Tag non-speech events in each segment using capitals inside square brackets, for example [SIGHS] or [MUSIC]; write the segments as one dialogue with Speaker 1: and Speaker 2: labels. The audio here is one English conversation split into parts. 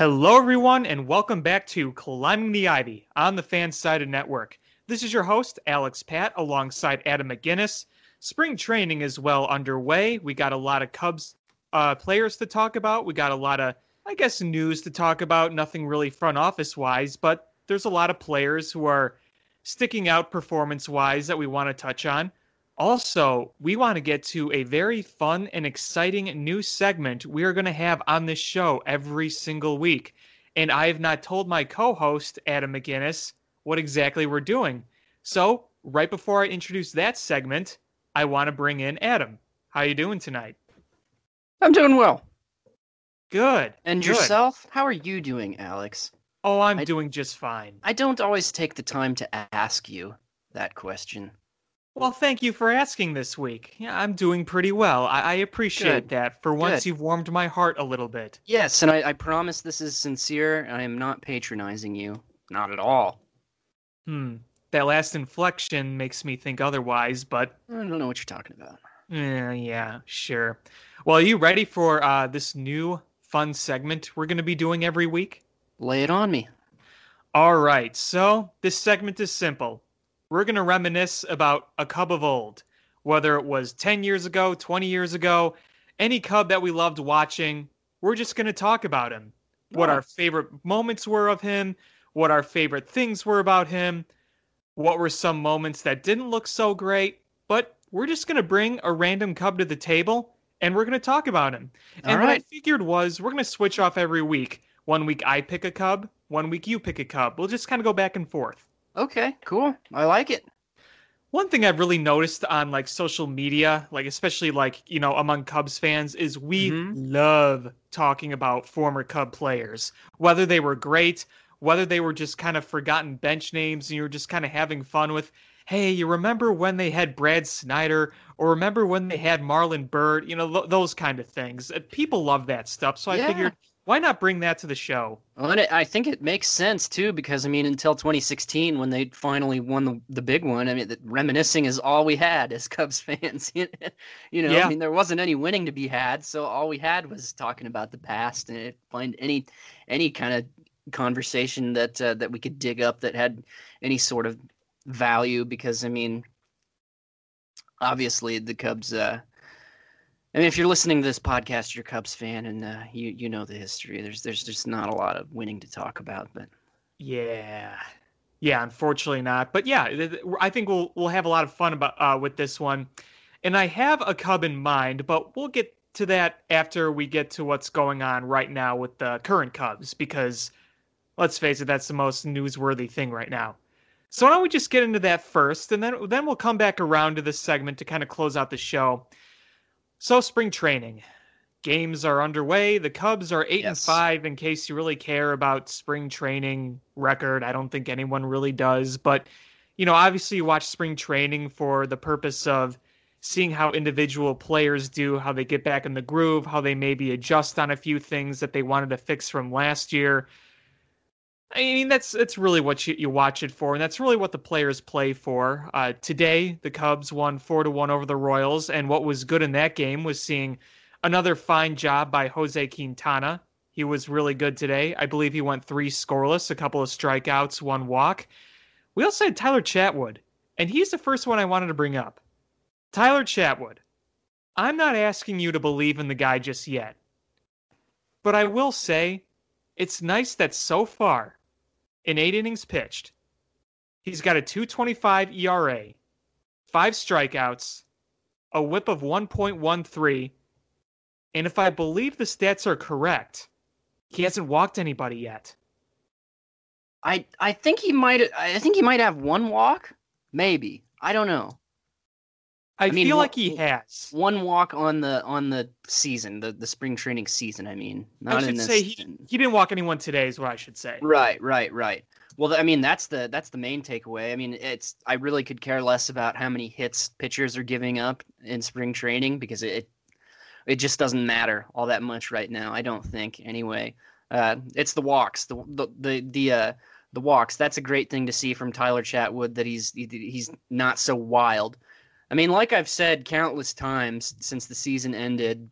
Speaker 1: Hello, everyone, and welcome back to Climbing the Ivy on the Fan Fansided Network. This is your host, Alex Pat, alongside Adam McGinnis. Spring training is well underway. We got a lot of Cubs uh, players to talk about. We got a lot of, I guess, news to talk about. Nothing really front office wise, but there's a lot of players who are sticking out performance wise that we want to touch on. Also, we want to get to a very fun and exciting new segment we are going to have on this show every single week. And I have not told my co host, Adam McGinnis, what exactly we're doing. So, right before I introduce that segment, I want to bring in Adam. How are you doing tonight?
Speaker 2: I'm doing well.
Speaker 1: Good.
Speaker 2: And
Speaker 1: good.
Speaker 2: yourself? How are you doing, Alex?
Speaker 1: Oh, I'm
Speaker 2: I-
Speaker 1: doing just fine.
Speaker 2: I don't always take the time to ask you that question.
Speaker 1: Well, thank you for asking this week. Yeah, I'm doing pretty well. I, I appreciate
Speaker 2: Good.
Speaker 1: that. For once,
Speaker 2: Good.
Speaker 1: you've warmed my heart a little bit.
Speaker 2: Yes, and I, I promise this is sincere. I am not patronizing you. Not at all.
Speaker 1: Hmm. That last inflection makes me think otherwise, but
Speaker 2: I don't know what you're talking about.
Speaker 1: eh, yeah, sure. Well, are you ready for uh, this new fun segment we're going to be doing every week?
Speaker 2: Lay it on me.
Speaker 1: All right, so this segment is simple. We're going to reminisce about a Cub of old, whether it was 10 years ago, 20 years ago, any Cub that we loved watching. We're just going to talk about him. What
Speaker 2: Oh.
Speaker 1: our favorite moments were of him, what our favorite things were about him, what were some moments that didn't look so great, but we're just going to bring a random Cub to the table and we're going to talk about him. And what I figured was we're going to switch off every week. One week I pick a Cub, one week you pick a Cub. We'll just kind of go back and forth.
Speaker 2: Okay, cool. I like it.
Speaker 1: One thing I've really noticed on like social media, like especially like, you know, among Cubs fans is we
Speaker 2: Mhm.
Speaker 1: love talking about former Cub players, whether they were great, whether they were just kind of forgotten bench names and you were just kind of having fun with, hey, you remember when they had Brad Snyder or remember when they had Marlon Byrd, you know, th- those kind of things. People love that stuff. So I
Speaker 2: Yeah.
Speaker 1: figured why not bring that to the show?
Speaker 2: Well, and it, I think it makes sense too because I mean, until 2016, when they finally won the, the big one, I mean, the, reminiscing is all we had as [LAUGHS] Cubs fans. [LAUGHS] you know,
Speaker 1: Yeah.
Speaker 2: I mean, there wasn't any winning to be had, so all we had was talking about the past and find any any kind of conversation that uh, that we could dig up that had any sort of value. Because I mean, obviously the Cubs. Uh, I mean, if you're listening to this podcast, you're a Cubs fan, and uh, you you know the history. There's there's just not a lot of winning to talk about, but
Speaker 1: Yeah. Yeah, unfortunately not. But yeah, I think we'll we'll have a lot of fun about uh, with this one. And I have a cub in mind, but we'll get to that after we get to what's going on right now with the current Cubs because let's face it, that's the most newsworthy thing right now. So why don't we just get into that first and then then we'll come back around to this segment to kind of close out the show. So spring training. Games are underway. The Cubs are 8 and 5 in case you really care about spring training record. I don't think anyone really does, but you know, obviously you watch spring training for the purpose of seeing how individual players do, how they get back in the groove, how they maybe adjust on a few things that they wanted to fix from last year. I mean, that's that's really what you, you watch it for, and that's really what the players play for. Uh, today, the Cubs won four to one over the Royals, and what was good in that game was seeing another fine job by Jose Quintana. He was really good today. I believe he went three scoreless, a couple of strikeouts, one walk. We also had Tyler Chatwood, and he's the first one I wanted to bring up. Tyler Chatwood. I'm not asking you to believe in the guy just yet. But I will say, it's nice that so far, in eight innings pitched, he's got a 225 ERA, five strikeouts, a whip of 1.13, and if I believe the stats are correct, he hasn't walked anybody yet.
Speaker 2: I I think he might I think he might have one walk, maybe. I don't know.
Speaker 1: I,
Speaker 2: I mean,
Speaker 1: feel like he has.
Speaker 2: One walk on the on the season, the the spring training season. I mean, not
Speaker 1: I
Speaker 2: in
Speaker 1: should
Speaker 2: this.
Speaker 1: say he, he didn't walk anyone today, is what I should say.
Speaker 2: Right, right, right. Well, I mean, that's the that's the main takeaway. I mean, it's I really could care less about how many hits pitchers are giving up in spring training because it it just doesn't matter all that much right now. I don't think anyway. Uh, it's the walks, the the the the uh, the walks. That's a great thing to see from Tyler Chatwood that he's he, he's not so wild. I mean, like I've said countless times since the season ended,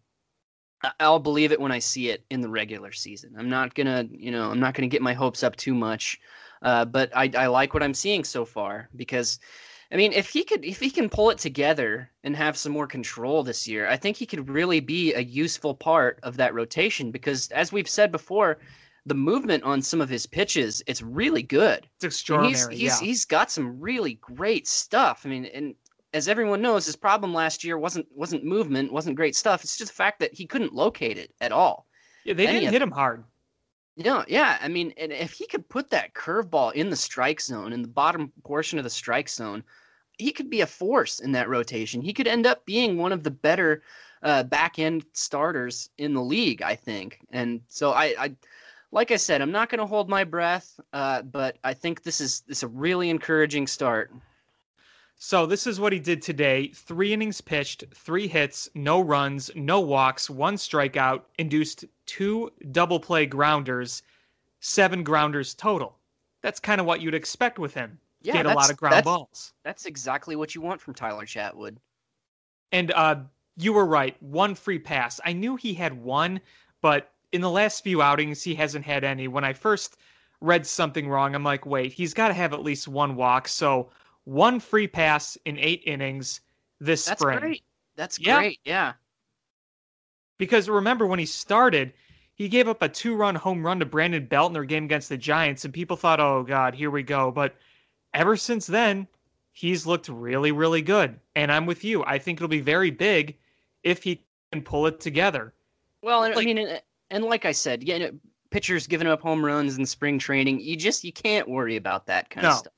Speaker 2: I'll believe it when I see it in the regular season. I'm not gonna, you know, I'm not gonna get my hopes up too much. Uh, but I, I like what I'm seeing so far because, I mean, if he could, if he can pull it together and have some more control this year, I think he could really be a useful part of that rotation. Because as we've said before, the movement on some of his pitches, it's really good.
Speaker 1: It's extraordinary.
Speaker 2: He's, he's,
Speaker 1: yeah.
Speaker 2: he's got some really great stuff. I mean, and as everyone knows, his problem last year wasn't wasn't movement, wasn't great stuff. It's just the fact that he couldn't locate it at all.
Speaker 1: yeah, they
Speaker 2: any
Speaker 1: didn't hit him hard.
Speaker 2: Yeah, yeah. I mean, and if he could put that curveball in the strike zone, in the bottom portion of the strike zone, he could be a force in that rotation. He could end up being one of the better uh, back end starters in the league, I think. And so I, I like I said, I'm not going to hold my breath, uh, but I think this is this is a really encouraging start.
Speaker 1: So this is what he did today. Three innings pitched, three hits, no runs, no walks, one strikeout, induced two double play grounders, seven grounders total. That's kind of what you'd expect with him.
Speaker 2: Yeah,
Speaker 1: Get a lot of ground
Speaker 2: that's-
Speaker 1: balls.
Speaker 2: That's exactly what you want from Tyler Chatwood.
Speaker 1: And uh, you were right. One free pass. I knew he had one, but in the last few outings, he hasn't had any. When I first read something wrong, I'm like, wait, he's got to have at least one walk. So one free pass in eight innings this
Speaker 2: That's
Speaker 1: spring.
Speaker 2: great. That's
Speaker 1: Yeah.
Speaker 2: great. Yeah.
Speaker 1: Because remember when he started, he gave up a two-run home run to Brandon Belt in their game against the Giants, and people thought, "Oh God, here we go." But ever since then, he's looked really, really good. And I'm with you. I think it'll be very big if he can pull it together.
Speaker 2: Well, and,
Speaker 1: Like-
Speaker 2: I mean, and, and like I said, yeah, you know, pitchers giving up home runs in spring training, you just you can't worry about that kind
Speaker 1: No.
Speaker 2: of stuff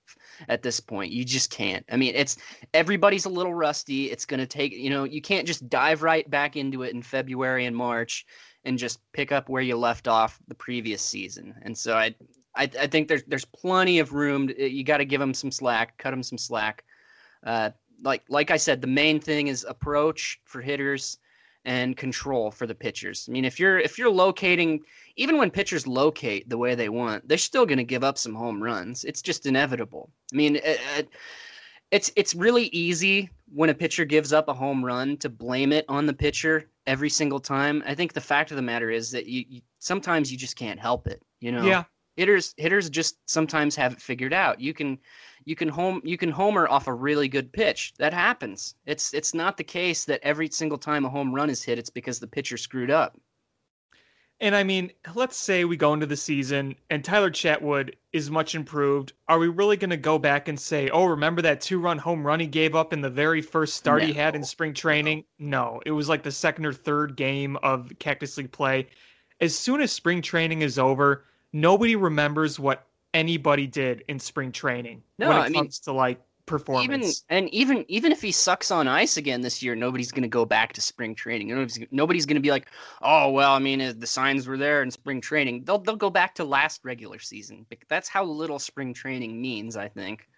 Speaker 2: at this point. You just can't. I mean, it's everybody's a little rusty. It's going to take, you know, you can't just dive right back into it in February and March and just pick up where you left off the previous season. And so I I, I think there's there's plenty of room. To, you got to give them some slack, cut them some slack. Uh, like like I said, the main thing is approach for hitters and control for the pitchers. I mean, if you're if you're locating, even when pitchers locate the way they want, they're still going to give up some home runs. It's just inevitable. I mean, it, it, it's it's really easy when a pitcher gives up a home run to blame it on the pitcher every single time. I think the fact of the matter is that you, you sometimes you just can't help it. You know,
Speaker 1: Yeah,
Speaker 2: hitters hitters just sometimes have it figured out. You can you can home you can homer off a really good pitch. That happens. It's it's not the case that every single time a home run is hit, it's because the pitcher screwed up.
Speaker 1: and I mean, let's say we go into the season and Tyler Chatwood is much improved. Are we really going to go back and say, "Oh, remember that two-run home run he gave up in the very first start he had in spring training?" No, it was like the second or third game of Cactus League play. As soon as spring training is over, nobody remembers what anybody did in spring training
Speaker 2: No,
Speaker 1: when it
Speaker 2: I mean,
Speaker 1: comes to like performance.
Speaker 2: Even and even even if he sucks on ice again this year, nobody's going to go back to spring training. Nobody's, nobody's going to be like, "Oh, well, I mean, uh, the signs were there in spring training." They'll they'll go back to last regular season. That's how little spring training means, I think.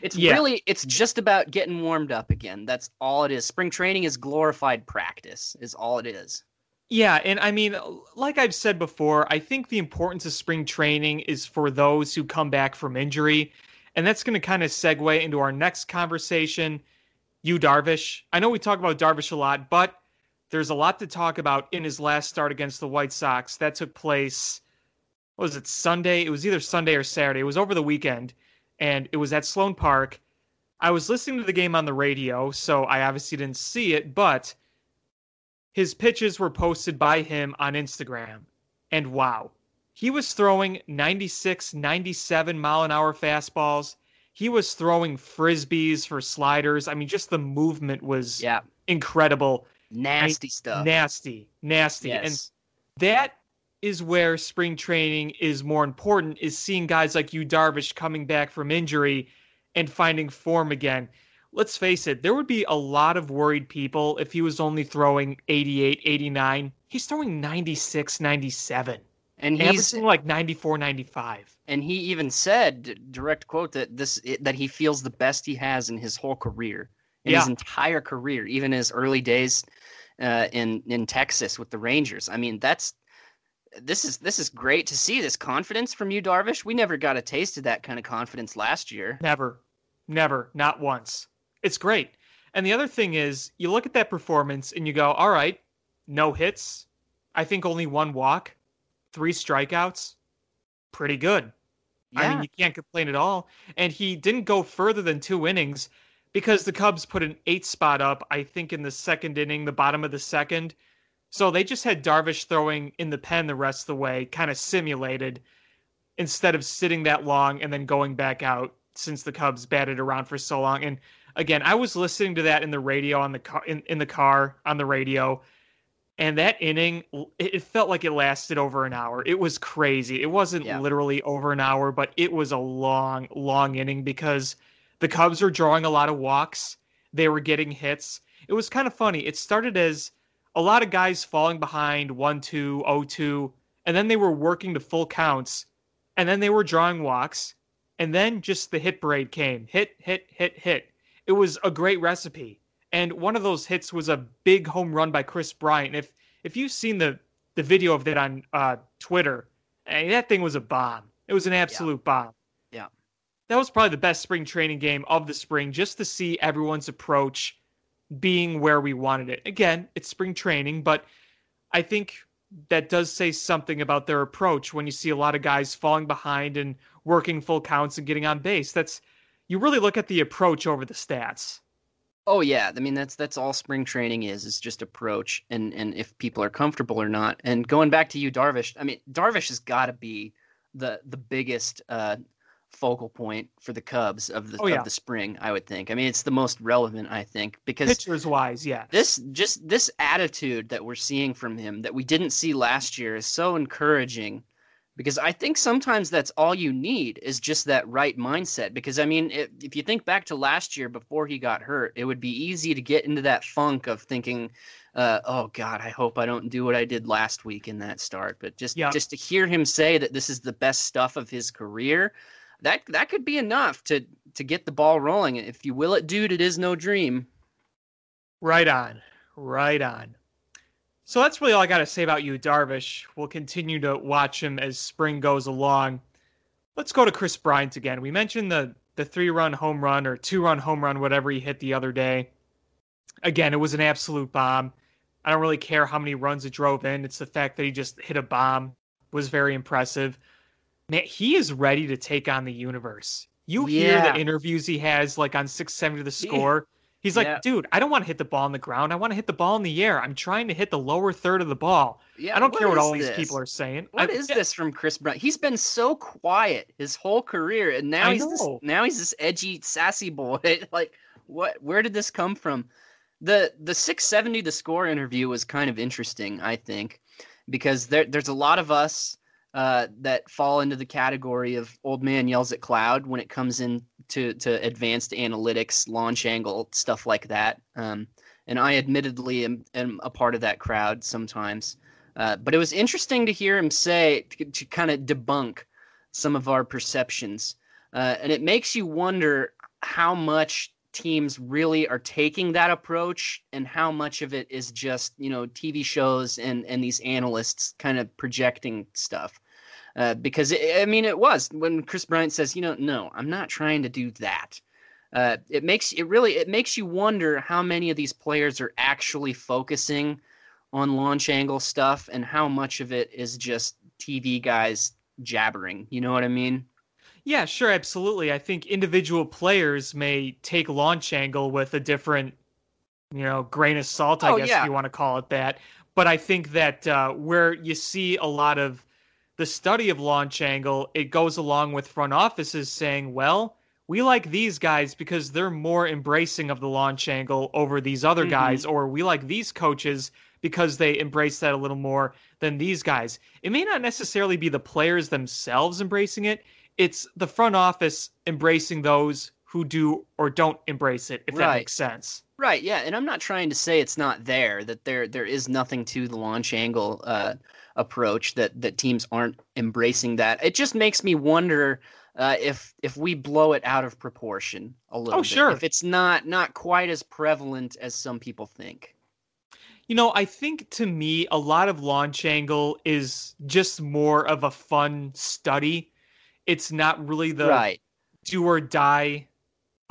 Speaker 2: It's
Speaker 1: Yeah.
Speaker 2: really it's just about getting warmed up again. That's all it is. Spring training is glorified practice. Is all it is.
Speaker 1: Yeah, and I mean, like I've said before, I think the importance of spring training is for those who come back from injury. And that's going to kind of segue into our next conversation. Yu, Darvish. I know we talk about Darvish a lot, but there's a lot to talk about in his last start against the White Sox. That took place, what was it, Sunday? It was either Sunday or Saturday. It was over the weekend, and it was at Sloan Park. I was listening to the game on the radio, so I obviously didn't see it, but his pitches were posted by him on Instagram. And wow, he was throwing 96, 97 mile an hour fastballs. He was throwing frisbees for sliders. I mean, just the movement was
Speaker 2: Yeah,
Speaker 1: incredible.
Speaker 2: nasty stuff.
Speaker 1: Nasty, nasty.
Speaker 2: yes.
Speaker 1: And that is where spring training is more important is seeing guys like Yu Darvish coming back from injury and finding form again. Let's face it, there would be a lot of worried people if he was only throwing 88, 89. He's throwing 96, 97.
Speaker 2: and he's
Speaker 1: like 94, 95.
Speaker 2: and he even said direct quote that this that he feels the best he has in his whole career in his entire career even his early days uh, in in Texas with the Rangers I mean that's this is this is great to see this confidence from Yu Darvish we never got a taste of that kind of confidence last year
Speaker 1: Never, never, not once. It's great. And the other thing is, you look at that performance and you go, all right, no hits, I think only one walk, three strikeouts. Pretty good.
Speaker 2: Yeah.
Speaker 1: I mean, you can't complain at all. And he didn't go further than two innings because the Cubs put an eight spot up, I think, in the second inning, the bottom of the second. So they just had Darvish throwing in the pen the rest of the way, kind of simulated, instead of sitting that long and then going back out since the Cubs batted around for so long. And again, I was listening to that in the radio on the car in, in the car on the radio. And that inning, it felt like it lasted over an hour. It was crazy. It wasn't
Speaker 2: Yeah.
Speaker 1: literally over an hour, but it was a long, long inning because the Cubs were drawing a lot of walks. They were getting hits. It was kind of funny. It started as a lot of guys falling behind 1 2, 0 2, and then they were working to full counts, and then they were drawing walks, and then just the hit parade came hit, hit, hit, hit. It was a great recipe. And one of those hits was a big home run by Kris Bryant. If if you've seen the the video of that on uh, Twitter, eh, that thing was a bomb. It was an absolute bomb.
Speaker 2: Yeah.
Speaker 1: That was probably the best spring training game of the spring, just to see everyone's approach being where we wanted it. Again, it's spring training, but I think that does say something about their approach when you see a lot of guys falling behind and working full counts and getting on base. That's you really look at the approach over the stats.
Speaker 2: Oh yeah, I mean that's that's all spring training is is just approach and and if people are comfortable or not. And going back to Yu, Darvish, I mean Darvish has got to be the the biggest uh, focal point for the Cubs of the
Speaker 1: Oh, yeah.
Speaker 2: of the spring. I would think. I mean it's the most relevant. I think because
Speaker 1: Pitchers wise, yeah.
Speaker 2: this just this attitude that we're seeing from him that we didn't see last year is so encouraging because I think sometimes that's all you need is just that right mindset. Because I mean, if, if you think back to last year before he got hurt, it would be easy to get into that funk of thinking, uh, "Oh God, I hope I don't do what I did last week in that start." But just
Speaker 1: Yeah.
Speaker 2: just to hear him say that this is the best stuff of his career, that that could be enough to to get the ball rolling. If you will it, dude, it is no dream.
Speaker 1: Right on. Right on. So that's really all I got to say about Yu, Darvish. We'll continue to watch him as spring goes along. Let's go to Kris Bryant again. We mentioned the the three run home run or two run home run, whatever he hit the other day. Again, it was an absolute bomb. I don't really care how many runs it drove in. It's the fact that he just hit a bomb was very impressive. Man, he is ready to take on the universe. You hear the interviews he has like on 670 the score. He's like,
Speaker 2: Yeah.
Speaker 1: dude, I don't want to hit the ball on the ground. I want to hit the ball in the air. I'm trying to hit the lower third of the ball.
Speaker 2: Yeah,
Speaker 1: I don't care what all these people are saying.
Speaker 2: What
Speaker 1: I,
Speaker 2: is this from Kris Bryant? He's been so quiet his whole career, and now
Speaker 1: I
Speaker 2: he's this, now he's this edgy, sassy boy. [LAUGHS] like, what? Where did this come from? the The six seventy the score interview was kind of interesting, I think, because there there's a lot of us uh, that fall into the category of old man yells at cloud when it comes in to to advanced analytics, launch angle stuff like that. Um, and I admittedly am, am a part of that crowd sometimes. Uh, but it was interesting to hear him say to, to kind of debunk some of our perceptions, uh, and it makes you wonder how much teams really are taking that approach, and how much of it is just you know TV shows and and these analysts kind of projecting stuff. Uh, because it, I mean, it was when Kris Bryant says, you know, no, I'm not trying to do that. Uh, it makes it really it makes you wonder how many of these players are actually focusing on launch angle stuff and how much of it is just TV guys jabbering. You know what I mean?
Speaker 1: Yeah, sure, absolutely. I think individual players may take launch angle with a different, you know, grain of salt, I
Speaker 2: Oh,
Speaker 1: guess
Speaker 2: yeah.
Speaker 1: if you want to call it that. But I think that uh, where you see a lot of the study of launch angle, it goes along with front offices saying, well, we like these guys because they're more embracing of the launch angle over these other
Speaker 2: Mhm.
Speaker 1: guys, or we like these coaches because they embrace that a little more than these guys. It may not necessarily be the players themselves embracing it, it's the front office embracing those who do or don't embrace it, if that makes sense.
Speaker 2: Right. Yeah. And I'm not trying to say it's not there. That there there is nothing to the launch angle uh, approach that that teams aren't embracing that. It just makes me wonder uh, if if we blow it out of proportion a little. bit.
Speaker 1: sure.
Speaker 2: If it's not not quite as prevalent as some people think.
Speaker 1: You know, I think to me, a lot of launch angle is just more of a fun study. It's not really the
Speaker 2: right.
Speaker 1: do or die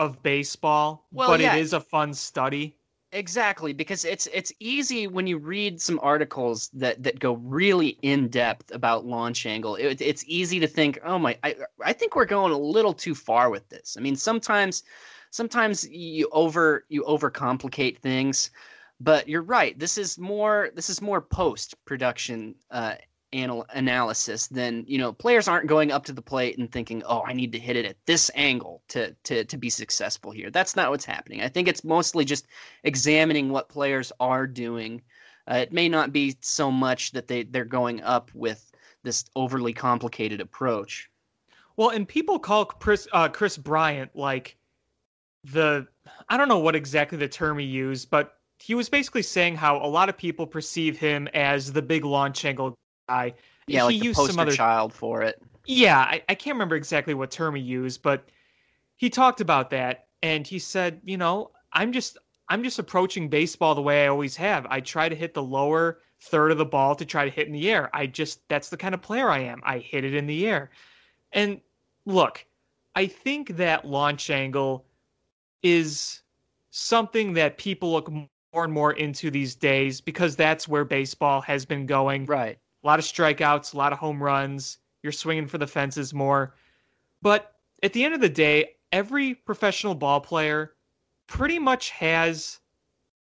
Speaker 1: of baseball,
Speaker 2: Well,
Speaker 1: but
Speaker 2: yeah.
Speaker 1: it is a fun study.
Speaker 2: Exactly, because it's it's easy when you read some articles that that go really in depth about launch angle. It, it's easy to think, oh my, I I think we're going a little too far with this. I mean, sometimes sometimes you over you overcomplicate things, but you're right. This is more this is more post production uh, anal- analysis then you know players aren't going up to the plate and thinking oh i need to hit it at this angle to to to be successful here. That's not what's happening. I think it's mostly just examining what players are doing. Uh, it may not be so much that they they're going up with this overly complicated approach.
Speaker 1: Well and people call kris uh, kris bryant like the i don't know what exactly the term he used but he was basically saying how a lot of people perceive him as the big launch angle guy.
Speaker 2: Yeah, he like used some other child for it.
Speaker 1: Yeah, I, I can't remember exactly what term he used, but he talked about that and he said, you know, I'm just I'm just approaching baseball the way I always have. I try to hit the lower third of the ball to try to hit in the air. I just that's the kind of player I am. I hit it in the air. And look, I think that launch angle is something that people look more and more into these days because that's where baseball has been going.
Speaker 2: Right
Speaker 1: a lot of strikeouts, a lot of home runs. You're swinging for the fences more. But at the end of the day, every professional ball player pretty much has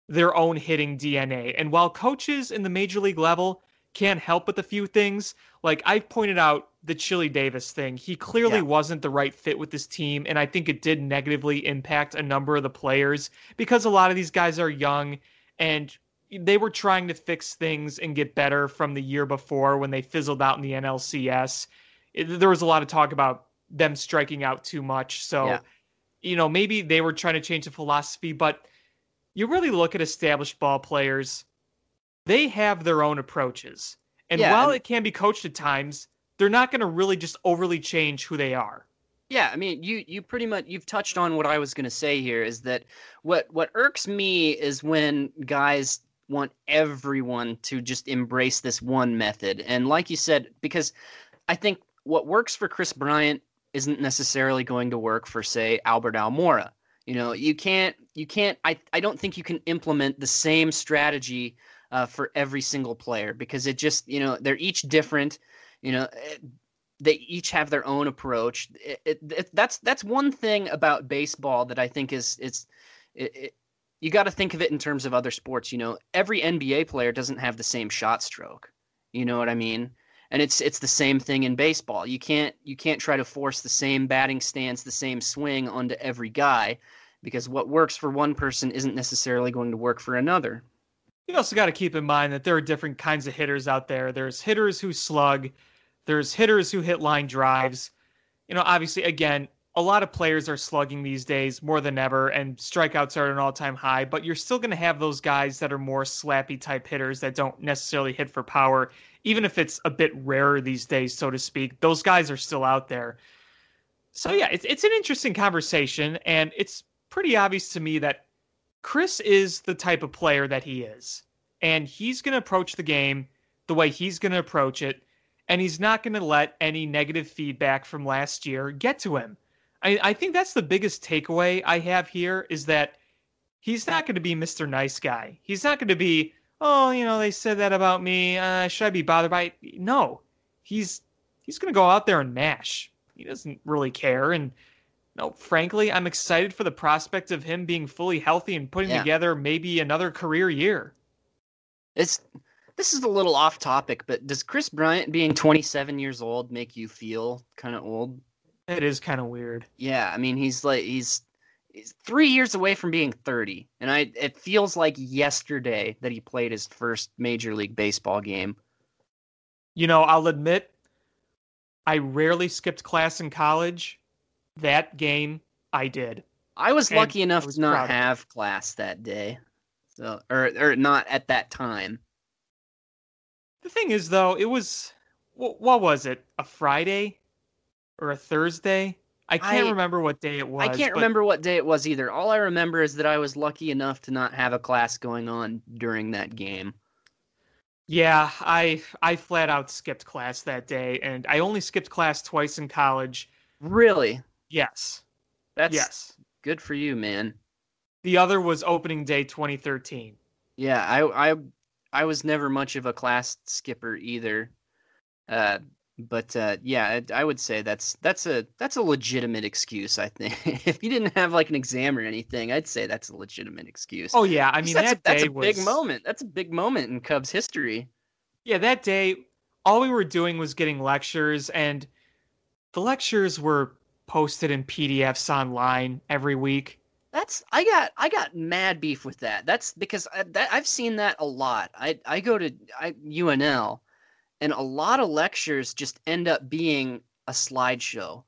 Speaker 1: their own hitting DNA. And while coaches in the major league level can't help with a few things, like I've pointed out the Chili Davis thing, he clearly yeah. wasn't the right fit with this team. And I think it did negatively impact a number of the players because a lot of these guys are young and they were trying to fix things and get better from the year before when they fizzled out in the NLCS. It, there was a lot of talk about them striking out too much. So, yeah. you know, maybe they were trying to change the philosophy, but you really look at established ball players, they have their own approaches. And yeah, while and- it can be coached at times, they're not going to really just overly change who they are.
Speaker 2: Yeah, I mean, you you pretty much you've touched on what I was going to say here is that what what irks me is when guys want everyone to just embrace this one method. And like you said, because I think what works for Kris Bryant isn't necessarily going to work for say Albert Almora. You know, you can't you can't I I don't think you can implement the same strategy uh, for every single player because it just, you know, they're each different, you know, eh, they each have their own approach. It, it, that's that's one thing about baseball that I think is is it, you got to think of it in terms of other sports. You know, every NBA player doesn't have the same shot stroke. You know what I mean? And it's it's the same thing in baseball. You can't you can't try to force the same batting stance, the same swing onto every guy, because what works for one person isn't necessarily going to work for another.
Speaker 1: You also got to keep in mind that there are different kinds of hitters out there. There's hitters who slug, there's hitters who hit line drives. You know, obviously, again, a lot of players are slugging these days more than ever, and strikeouts are at an all time high, but you're still going to have those guys that are more slappy type hitters that don't necessarily hit for power, even if it's a bit rarer these days, so to speak. Those guys are still out there. So, yeah, it's, it's an interesting conversation, and it's pretty obvious to me that Kris is the type of player that he is, and he's going to approach the game the way he's going to approach it, and he's not going to let any negative feedback from last year get to him I, I think that's the biggest takeaway I have here is that he's not going to be Mr. Nice Guy. He's not going to be, oh, you know, they said that about me. Uh, should I be bothered by it? No, he's he's going to go out there and mash. He doesn't really care. And no, frankly, I'm excited for the prospect of him being fully healthy and putting yeah. together maybe another career year.
Speaker 2: It's this is a little off topic, but does Kris Bryant being 27 years old make you feel kind of old?
Speaker 1: It is kind of weird.
Speaker 2: Yeah, I mean, he's like he's he's three years away from being 30, and I it feels like yesterday that he played his first Major League Baseball game.
Speaker 1: You know, I'll admit, I rarely skipped class in college. That game, I did.
Speaker 2: I was lucky enough was to not have class that day, so or or not at that time.
Speaker 1: The thing is, though, it was what was it? A Friday? Or a Thursday. I can't I, remember what day it was.
Speaker 2: I can't but... remember what day it was either. All I remember is that I was lucky enough to not have a class going on during that game.
Speaker 1: Yeah, I I flat out skipped class that day, and I only skipped class twice in college.
Speaker 2: Really?
Speaker 1: Yes.
Speaker 2: That's yes. Good for you, man.
Speaker 1: The other was opening day 2013.
Speaker 2: Yeah, I I I was never much of a class skipper either. Uh, but uh, yeah, I, I would say that's that's a that's a legitimate excuse. I think [LAUGHS] if you didn't have like an exam or anything, I'd say that's a legitimate excuse.
Speaker 1: Oh yeah, I mean
Speaker 2: that's,
Speaker 1: that
Speaker 2: that's a
Speaker 1: was
Speaker 2: big moment. That's a big moment in Cubs history.
Speaker 1: Yeah, that day all we were doing was getting lectures and the lectures were posted in PDFs online every week.
Speaker 2: That's I got I got mad beef with that. That's because I, that, I've seen that a lot. I I go to I, UNL, and a lot of lectures just end up being a slideshow.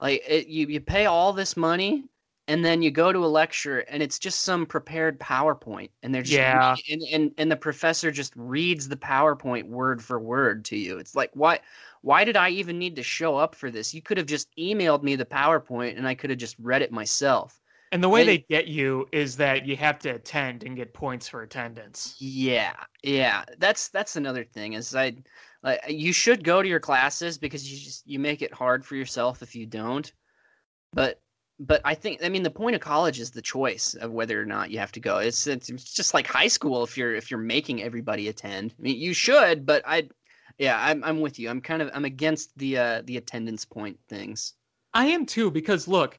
Speaker 2: Like it, you you pay all this money, and then you go to a lecture, and it's just some prepared PowerPoint, and they're just
Speaker 1: Yeah.
Speaker 2: and, and and the professor just reads the PowerPoint word for word to you. It's like why why did I even need to show up for this? You could have just emailed me the PowerPoint, and I could have just read it myself.
Speaker 1: And the way
Speaker 2: They-
Speaker 1: they get you is that you have to attend and get points for attendance.
Speaker 2: Yeah, yeah. That's that's another thing is I like you should go to your classes because you just you make it hard for yourself if you don't. But but I think I mean the point of college is the choice of whether or not you have to go. It's it's, it's just like high school if you're if you're making everybody attend. I mean you should, but I yeah, I'm I'm with you. I'm kind of I'm against the uh the attendance point things.
Speaker 1: I am too because look,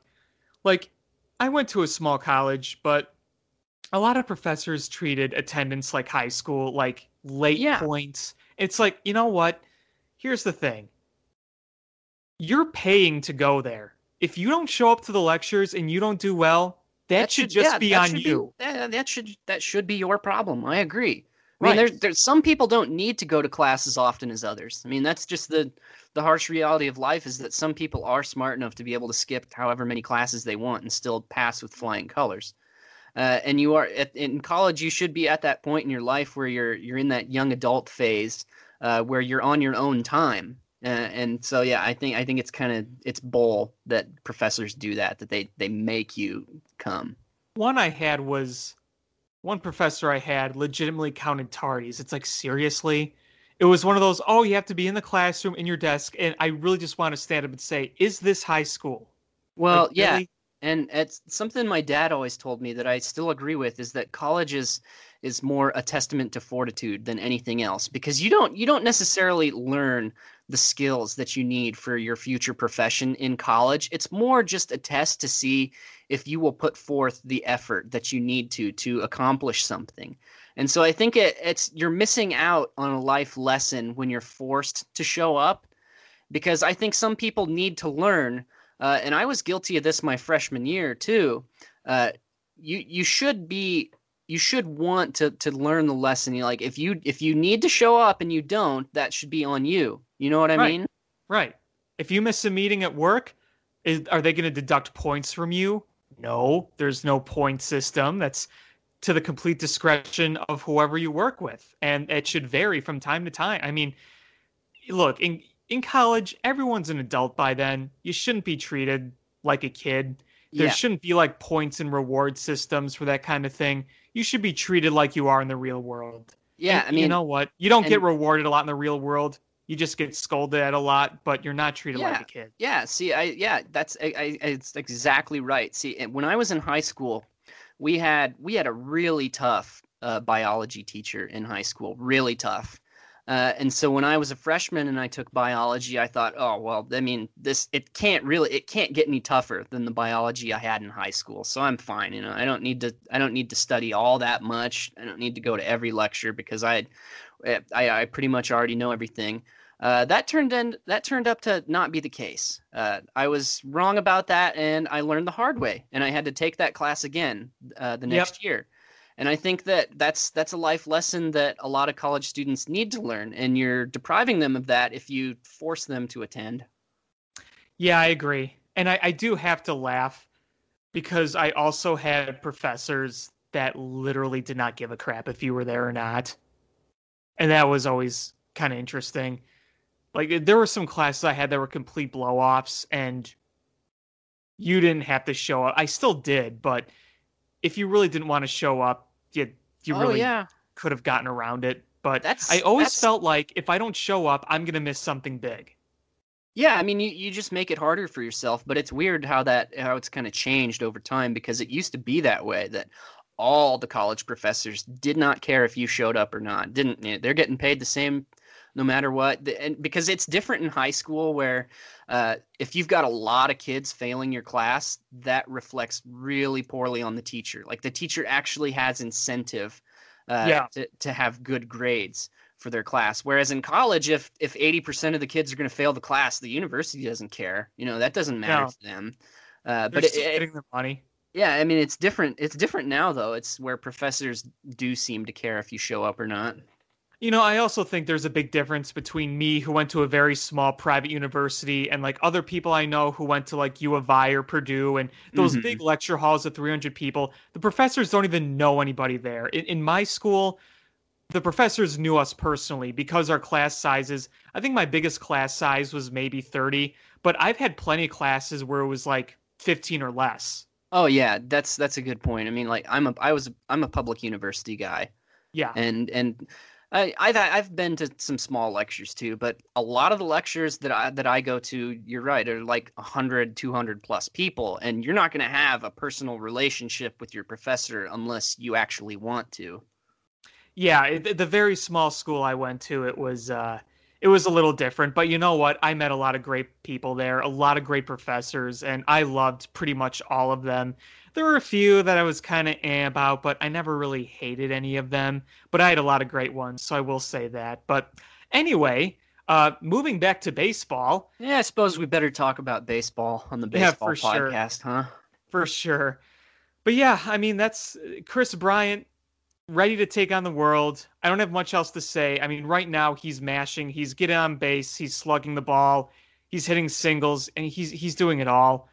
Speaker 1: like I went to a small college, but a lot of professors treated attendance like high school, like late
Speaker 2: Yeah.
Speaker 1: points. It's like, you know what? Here's the thing. You're paying to go there. If you don't show up to the lectures and you don't do well, that, should, just
Speaker 2: yeah,
Speaker 1: be on
Speaker 2: should
Speaker 1: you.
Speaker 2: that, that should that should be your problem. I agree. I
Speaker 1: Right.
Speaker 2: mean, there's there's some people don't need to go to class as often as others. I mean, that's just the the harsh reality of life is that some people are smart enough to be able to skip however many classes they want and still pass with flying colors. Uh, and you are at, in college, you should be at that point in your life where you're you're in that young adult phase uh, where you're on your own time. Uh, and so, yeah, I think I think it's kind of it's bull that professors do that that they they make you come.
Speaker 1: one I had was one professor I had legitimately counted tardies. It's like seriously. It was one of those, oh, you have to be in the classroom in your desk, and I really just want to stand up and say, is this high school?
Speaker 2: Well,
Speaker 1: Like,
Speaker 2: yeah,
Speaker 1: really?
Speaker 2: And it's something my dad always told me that I still agree with is that college is is more a testament to fortitude than anything else because you don't you don't necessarily learn the skills that you need for your future profession in college. It's more just a test to see if you will put forth the effort that you need to to accomplish something. And so I think it, it's you're missing out on a life lesson when you're forced to show up because I think some people need to learn uh, and I was guilty of this my freshman year too. Uh, you you should be you should want to to learn the lesson. You like if you if you need to show up and you don't, that should be on you. You know what I
Speaker 1: Right.
Speaker 2: mean?
Speaker 1: Right. If you miss a meeting at work, is, are they going to deduct points from you? No, there's no point system. That's to the complete discretion of whoever you work with, and it should vary from time to time. I mean, look in in college, everyone's an adult by then. You shouldn't be treated like a kid. There
Speaker 2: Yeah.
Speaker 1: shouldn't be like points and reward systems for that kind of thing. You should be treated like you are in the real world.
Speaker 2: Yeah,
Speaker 1: And
Speaker 2: I mean,
Speaker 1: you know what? You don't get rewarded a lot in the real world. You just get scolded at a lot, but you're not treated like a kid.
Speaker 2: Yeah, see, I yeah, that's I, I, it's exactly right. See, when I was in high school, we had we had a really tough uh, biology teacher in high school, really tough. Uh, and so when I was a freshman and I took biology, I thought, oh well, I mean, this it can't really it can't get any tougher than the biology I had in high school. So I'm fine, you know. I don't need to I don't need to study all that much. I don't need to go to every lecture because I I, I pretty much already know everything. Uh, that turned in, that turned up to not be the case. Uh, I was wrong about that, and I learned the hard way, and I had to take that class again uh, the
Speaker 1: Yep.
Speaker 2: next year. And I think that that's that's a life lesson that a lot of college students need to learn, and you're depriving them of that if you force them to attend.
Speaker 1: Yeah, I agree. And I, I do have to laugh because I also had professors that literally did not give a crap if you were there or not. And that was always kind of interesting. Like there were some classes I had that were complete blow offs and you didn't have to show up. I still did, but if you really didn't want to show up, you you
Speaker 2: oh
Speaker 1: really
Speaker 2: yeah,
Speaker 1: could have gotten around it. But
Speaker 2: That's-
Speaker 1: I always
Speaker 2: that's-
Speaker 1: felt like if I don't show up, I'm gonna miss something big.
Speaker 2: Yeah, I mean, you, you just make it harder for yourself, but it's weird how that how it's kind of changed over time because it used to be that way that all the college professors did not care if you showed up or not. Didn't eh, they're getting paid the same no matter what? And because it's different in high school where uh, if you've got a lot of kids failing your class, that reflects really poorly on the teacher. Like the teacher actually has incentive uh,
Speaker 1: Yeah.
Speaker 2: to, to have good grades for their class. Whereas in college, if if eighty percent of the kids are going to fail the class, the university doesn't care. You know that doesn't matter
Speaker 1: No.
Speaker 2: to them. Uh, but it,
Speaker 1: still
Speaker 2: it-
Speaker 1: getting their money.
Speaker 2: yeah, I mean it's different. It's different now though. It's where professors do seem to care if you show up or not.
Speaker 1: You know, I also think there's a big difference between me, who went to a very small private university, and like other people I know who went to like U of I or Purdue and those
Speaker 2: Mhm.
Speaker 1: big lecture halls of 300 people. The professors don't even know anybody there. In, in my school, the professors knew us personally because our class sizes, I think my biggest class size was maybe 30, but I've had plenty of classes where it was like 15 or less.
Speaker 2: Oh yeah, that's that's a good point. I mean, like I'm a I was I'm a public university guy,
Speaker 1: Yeah.
Speaker 2: and and I I've I've been to some small lectures too, but a lot of the lectures that I that I go to, you're right, are like 100, 200 plus people, and you're not going to have a personal relationship with your professor unless you actually want to.
Speaker 1: Yeah, the very small school I went to, it was uh, it was a little different. But you know what? I met a lot of great people there, a lot of great professors, and I loved pretty much all of them. There were a few that I was kind of eh about, but I never really hated any of them. But I had a lot of great ones, so I will say that. But anyway, uh, moving back to baseball,
Speaker 2: Yeah, I suppose we better talk about baseball on the
Speaker 1: Yeah,
Speaker 2: baseball
Speaker 1: sure.
Speaker 2: podcast, huh?
Speaker 1: for sure. But yeah, I mean that's Kris Bryant ready to take on the world. I don't have much else to say. I mean, right now he's mashing, he's getting on base, he's slugging the ball, he's hitting singles, and he's he's doing it all.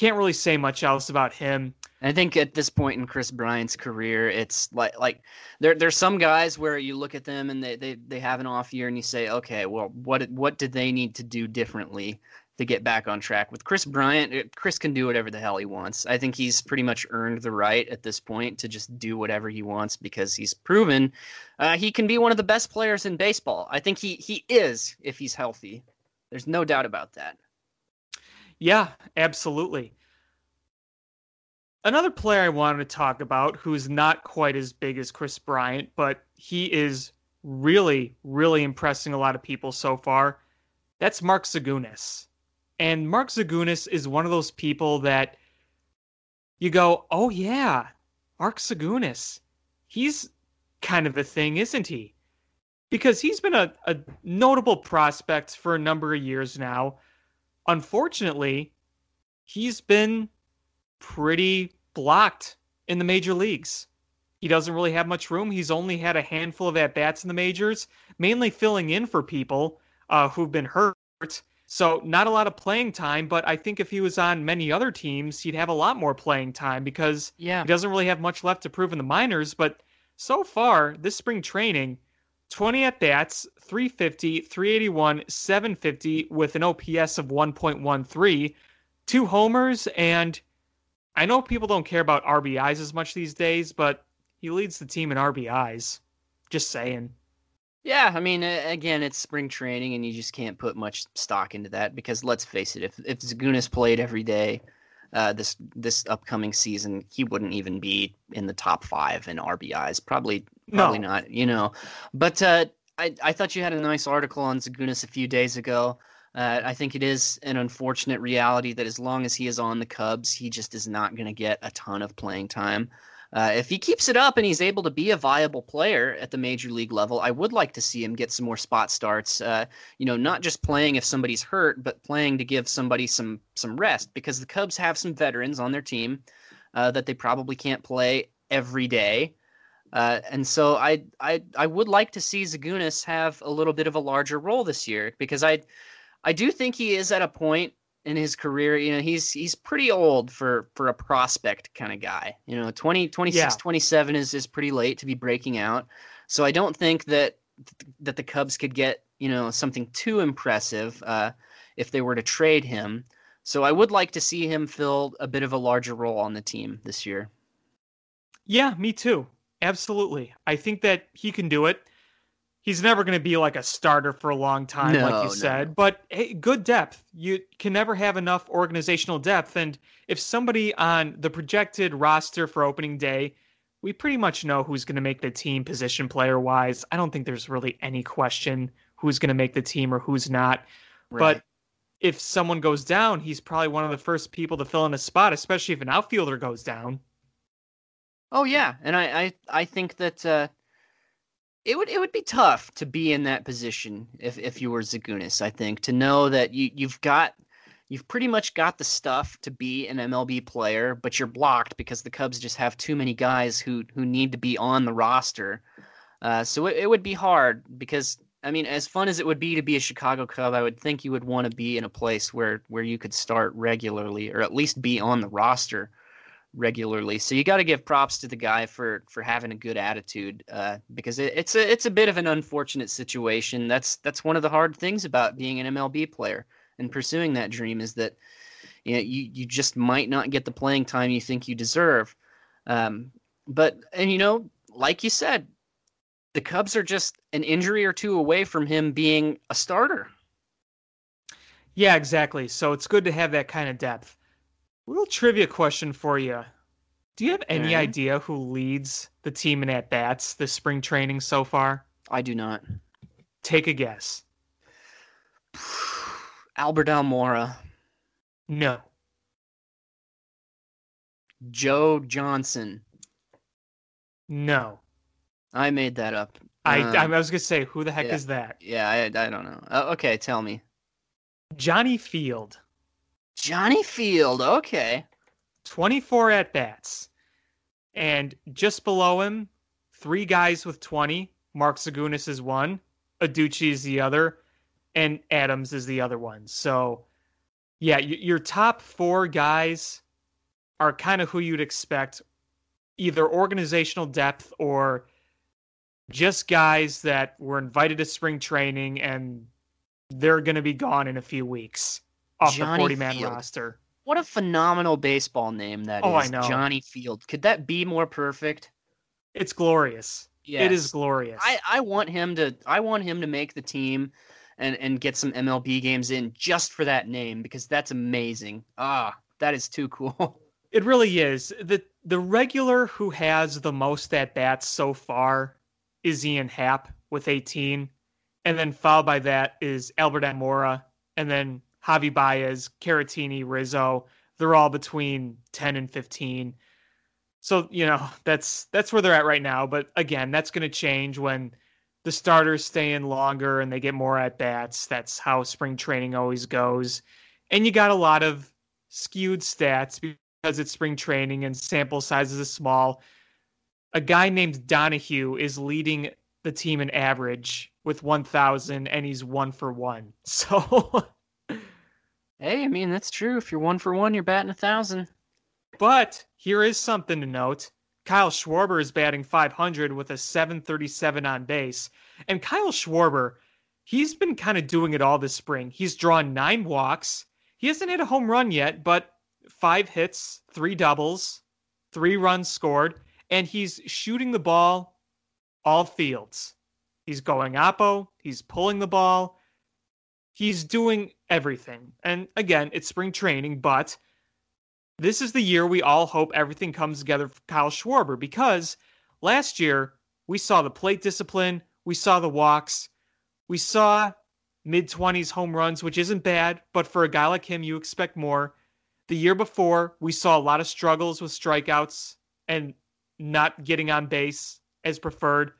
Speaker 1: Can't really say much else about him.
Speaker 2: I think at this point in Kris Bryant's career, it's like like there there's some guys where you look at them and they, they, they have an off year and you say, okay, well, what what did they need to do differently to get back on track? With Kris Bryant, Kris can do whatever the hell he wants. I think he's pretty much earned the right at this point to just do whatever he wants because he's proven uh, he can be one of the best players in baseball. I think he he is if he's healthy. There's no doubt about that.
Speaker 1: Yeah, absolutely. Another player I wanted to talk about who's not quite as big as Kris Bryant, but he is really, really impressing a lot of people so far. That's Mark Zagunis. And Mark Zagunis is one of those people that you go, oh, yeah, Mark Zagunis. He's kind of a thing, isn't he? Because he's been a, a notable prospect for a number of years now unfortunately, he's been pretty blocked in the major leagues. He doesn't really have much room. He's only had a handful of at bats in the majors, mainly filling in for people uh, who've been hurt. So, not a lot of playing time, but I think if he was on many other teams, he'd have a lot more playing time because
Speaker 2: Yeah.
Speaker 1: he doesn't really have much left to prove in the minors. But so far, this spring training, 20 at bats, 350, 381, 750 with an OPS of 1.13, two homers, and I know people don't care about RBIs as much these days, but he leads the team in RBIs. Just saying.
Speaker 2: Yeah, I mean, again, it's spring training, and you just can't put much stock into that because let's face it, if if Zagunis played every day, uh, this this upcoming season, he wouldn't even be in the top five in RBIs. Probably, probably
Speaker 1: No.
Speaker 2: not. You know, but uh, I I thought you had a nice article on Zagunis a few days ago. Uh, I think it is an unfortunate reality that as long as he is on the Cubs, he just is not going to get a ton of playing time. Uh, if he keeps it up and he's able to be a viable player at the major league level, I would like to see him get some more spot starts. Uh, you know, not just playing if somebody's hurt, but playing to give somebody some some rest because the Cubs have some veterans on their team uh, that they probably can't play every day. Uh, and so I, I I would like to see Zagunis have a little bit of a larger role this year because I I do think he is at a point in his career, you know, he's he's pretty old for for a prospect kind of guy. You know, 20 26
Speaker 1: Yeah.
Speaker 2: 27 is is pretty late to be breaking out. So I don't think that that the Cubs could get, you know, something too impressive uh, if they were to trade him. So I would like to see him fill a bit of a larger role on the team this year.
Speaker 1: Yeah, me too. Absolutely. I think that he can do it. he's never going to be like a starter for a long time,
Speaker 2: No,
Speaker 1: like
Speaker 2: no,
Speaker 1: you said. But hey, good depth. You can never have enough organizational depth. And if somebody on the projected roster for opening day, we pretty much know who's going to make the team position player wise. I don't think there's really any question who's going to make the team or who's not.
Speaker 2: Right.
Speaker 1: But if someone goes down, he's probably one of the first people to fill in a spot, especially if an outfielder goes down.
Speaker 2: Oh yeah, and I I, I think that uh, it would it would be tough to be in that position if if you were Zagunis. I think to know that you you've got you've pretty much got the stuff to be an MLB player, but you're blocked because the Cubs just have too many guys who who need to be on the roster. Uh, so it, it would be hard because I mean, as fun as it would be to be a Chicago Cub, I would think you would want to be in a place where where you could start regularly or at least be on the roster regularly. So you got to give props to the guy for for having a good attitude uh, because it, it's a it's a bit of an unfortunate situation. That's that's one of the hard things about being an MLB player and pursuing that dream is that you know, you you just might not get the playing time you think you deserve. Um, but and you know, like you said, the Cubs are just an injury or two away from him being a starter.
Speaker 1: Yeah, exactly. So it's good to have that kind of depth. Little trivia question for you. Do you have any
Speaker 2: Okay.
Speaker 1: idea who leads the team in at bats this spring training so far?
Speaker 2: I do not.
Speaker 1: Take a guess. [SIGHS]
Speaker 2: Albert Almora,
Speaker 1: No.
Speaker 2: Joe Johnson.
Speaker 1: No.
Speaker 2: I made that up.
Speaker 1: I,
Speaker 2: Um,
Speaker 1: I was going to say, who the heck
Speaker 2: yeah.
Speaker 1: is that?
Speaker 2: Yeah, I, I don't know. Uh, okay, tell me.
Speaker 1: Johnny Field.
Speaker 2: Johnny Field. Okay.
Speaker 1: 24 at bats. And just below him, three guys with 20. Mark Zagunis is one, Adduci is the other, and Adams is the other one. So, yeah, your top four guys are kind of who you'd expect, either organizational depth or just guys that were invited to spring training and they're going to be gone in a few weeks off
Speaker 2: Johnny
Speaker 1: the 40 man
Speaker 2: Field.
Speaker 1: roster.
Speaker 2: What a phenomenal baseball name that is.
Speaker 1: Oh, I know.
Speaker 2: Johnny Field. Could that be more perfect?
Speaker 1: It's glorious. It is glorious.
Speaker 2: I, I want him to I want him to make the team and, and get some MLB games in just for that name because that's amazing. Ah, that is too cool. [LAUGHS]
Speaker 1: It really is. The the regular who has the most at bats so far is Ian Happ with 18. And then followed by that is Albert Almora and then Javi Baez, Caratini, Rizzo. They're all between 10 and 15. So, you know, that's that's where they're at right now. But again, that's gonna change when the starters stay in longer and they get more at bats. That's how spring training always goes. And you got a lot of skewed stats because it's spring training and sample sizes are small. A guy named Donahue is leading the team in average with 1,000, and he's one for one. [LAUGHS] So,
Speaker 2: hey, I mean that's true. If you're one for one, you're batting a thousand.
Speaker 1: but here is something to note. Kyle Schwarber is batting 500 with a 737 on base. And Kyle Schwarber, he's been kind of doing it all this spring. He's drawn nine walks. He hasn't hit a home run yet, but five hits, three doubles, three runs scored, and he's shooting the ball all fields. He's going oppo, he's pulling the ball, he's doing everything. And again, it's spring training, but this is the year we all hope everything comes together for Kyle Schwarber because last year we saw the plate discipline, we saw the walks, we saw mid 20s home runs, which isn't bad, but for a guy like him, you expect more. The year before, we saw a lot of struggles with strikeouts and not getting on base as preferred,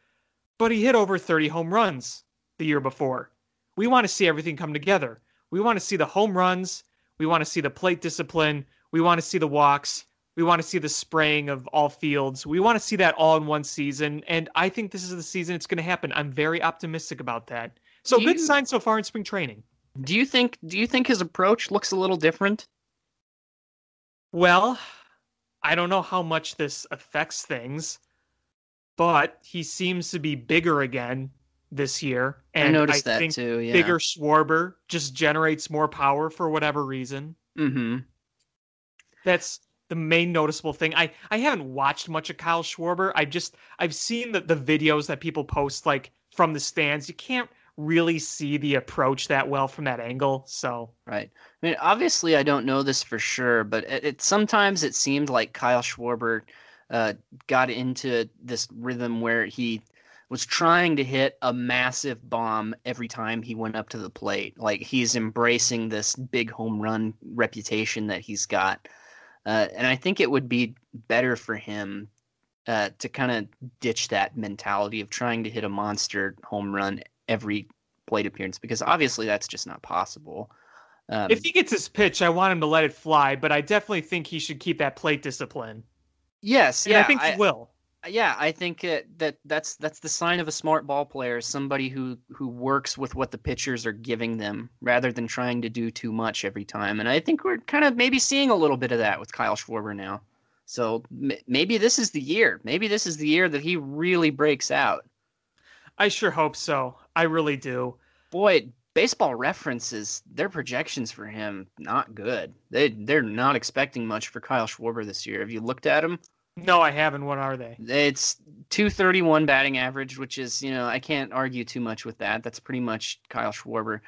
Speaker 1: but he hit over 30 home runs the year before. We want to see everything come together. We want to see the home runs, we want to see the plate discipline, we want to see the walks, we want to see the spraying of all fields. We want to see that all in one season, and I think this is the season it's going to happen. I'm very optimistic about that. So
Speaker 2: Do
Speaker 1: good
Speaker 2: you-
Speaker 1: sign so far in spring training.
Speaker 2: Do you think do you think his approach looks a little different?
Speaker 1: Well, I don't know how much this affects things, but he seems to be bigger again this year. And
Speaker 2: I noticed that
Speaker 1: think
Speaker 2: too. Yeah.
Speaker 1: bigger Schwarber just generates more power for whatever reason.
Speaker 2: Mm-hmm.
Speaker 1: That's the main noticeable thing. I, I haven't watched much of Kyle Schwarber. I just I've seen the, the videos that people post like from the stands, you can't really see the approach that well from that angle. So
Speaker 2: right. I mean, obviously, I don't know this for sure, but it, it sometimes it seemed like Kyle Schwarber uh, got into this rhythm where he was trying to hit a massive bomb every time he went up to the plate. Like he's embracing this big home run reputation that he's got. Uh, and I think it would be better for him uh, to kind of ditch that mentality of trying to hit a monster home run every plate appearance because obviously that's just not possible.
Speaker 1: Um, if he gets his pitch, I want him to let it fly, but I definitely think he should keep that plate discipline.
Speaker 2: Yes,
Speaker 1: and
Speaker 2: yeah,
Speaker 1: I think he will.
Speaker 2: Yeah, I think it, that that's that's the sign of a smart ball player, somebody who who works with what the pitchers are giving them rather than trying to do too much every time. And I think we're kind of maybe seeing a little bit of that with Kyle Schwarber now. So m- maybe this is the year. Maybe this is the year that he really breaks out.
Speaker 1: I sure hope so. I really do.
Speaker 2: Boy, baseball references their projections for him not good. They they're not expecting much for Kyle Schwarber this year. Have you looked at him?
Speaker 1: No, I haven't. What are they?
Speaker 2: It's 231 batting average, which is, you know, I can't argue too much with that. That's pretty much Kyle Schwarber.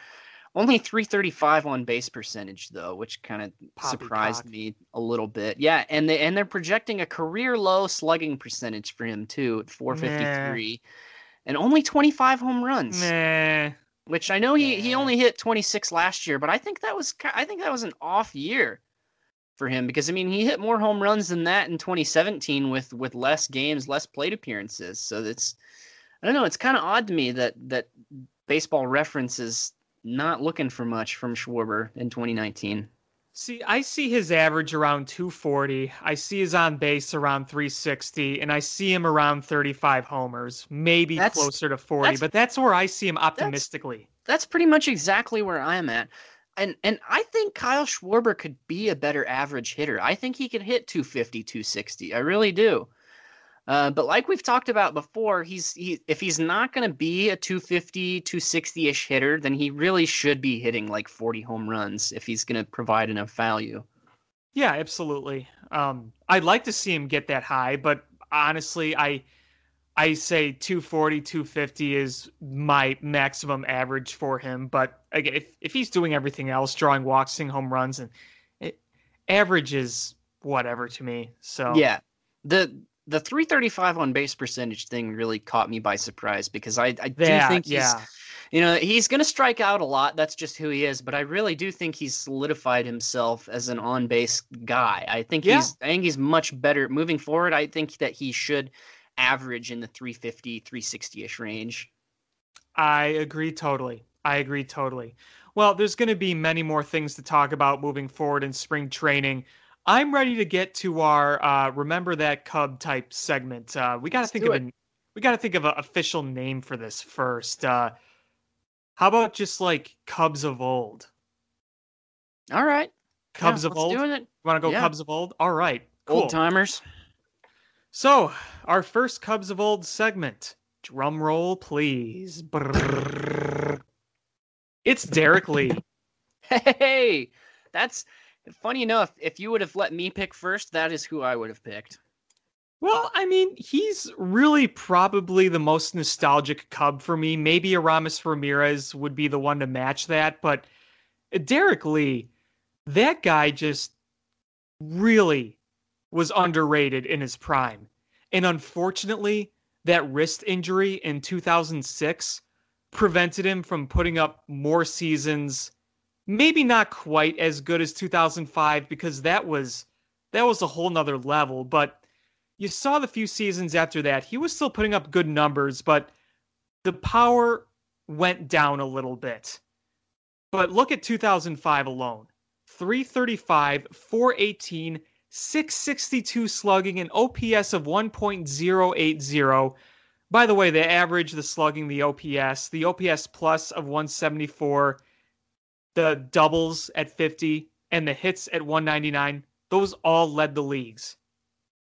Speaker 2: Only 335 on base percentage though, which kind of surprised me a little bit. Yeah, and they and they're projecting a career low slugging percentage for him too at 453. Nah. And only 25 home runs.
Speaker 1: Nah.
Speaker 2: Which I know he, he only hit 26 last year, but I think that was I think that was an off year for him because I mean he hit more home runs than that in 2017 with with less games, less plate appearances. So it's I don't know, it's kind of odd to me that that baseball references not looking for much from Schwarber in 2019.
Speaker 1: See, I see his average around 240. I see his on base around 360, and I see him around 35 homers, maybe that's, closer to 40. That's, but that's where I see him optimistically.
Speaker 2: That's, that's pretty much exactly where I'm at. And and I think Kyle Schwarber could be a better average hitter. I think he can hit 250, 260. I really do. Uh, but like we've talked about before, he's he if he's not going to be a 250, 260-ish hitter, then he really should be hitting like 40 home runs if he's going to provide enough value.
Speaker 1: Yeah, absolutely. Um, I'd like to see him get that high, but honestly, I I say 240, 250 is my maximum average for him. But again, if, if he's doing everything else, drawing walks, seeing home runs, and it, average is whatever to me. So
Speaker 2: yeah, the the 335 on base percentage thing really caught me by surprise because I, I do think he's, yeah. you know, he's going to strike out a lot. That's just who he is. But I really do think he's solidified himself as an on base guy. I think yeah. he's, I think he's much better moving forward. I think that he should average in the 350, 360 ish range.
Speaker 1: I agree totally. I agree totally. Well, there's going to be many more things to talk about moving forward in spring training. I'm ready to get to our uh, remember that Cub type segment. Uh, we got to think of it. a we got to think of an official name for this first. Uh, how about just like Cubs of old?
Speaker 2: All right,
Speaker 1: Cubs
Speaker 2: yeah,
Speaker 1: of old.
Speaker 2: Doing it.
Speaker 1: Want to go yeah. Cubs of old? All right, cool.
Speaker 2: old timers.
Speaker 1: So our first Cubs of old segment. Drum roll, please. Brrr. It's Derrek Lee. [LAUGHS]
Speaker 2: Hey, that's Funny enough, if you would have let me pick first, that is who I would have picked.
Speaker 1: Well, I mean, he's really probably the most nostalgic Cub for me. Maybe Aramis Ramirez would be the one to match that, but Derrek Lee, that guy just really was underrated in his prime. And unfortunately, that wrist injury in 2006 prevented him from putting up more seasons maybe not quite as good as 2005 because that was that was a whole nother level. But you saw the few seasons after that he was still putting up good numbers but the power went down a little bit. But look at 2005 alone. 335 418 662 slugging and ops of 1.080 by the way the average the slugging the ops the ops plus of 174 the doubles at 50 and the hits at 199, those all led the leagues.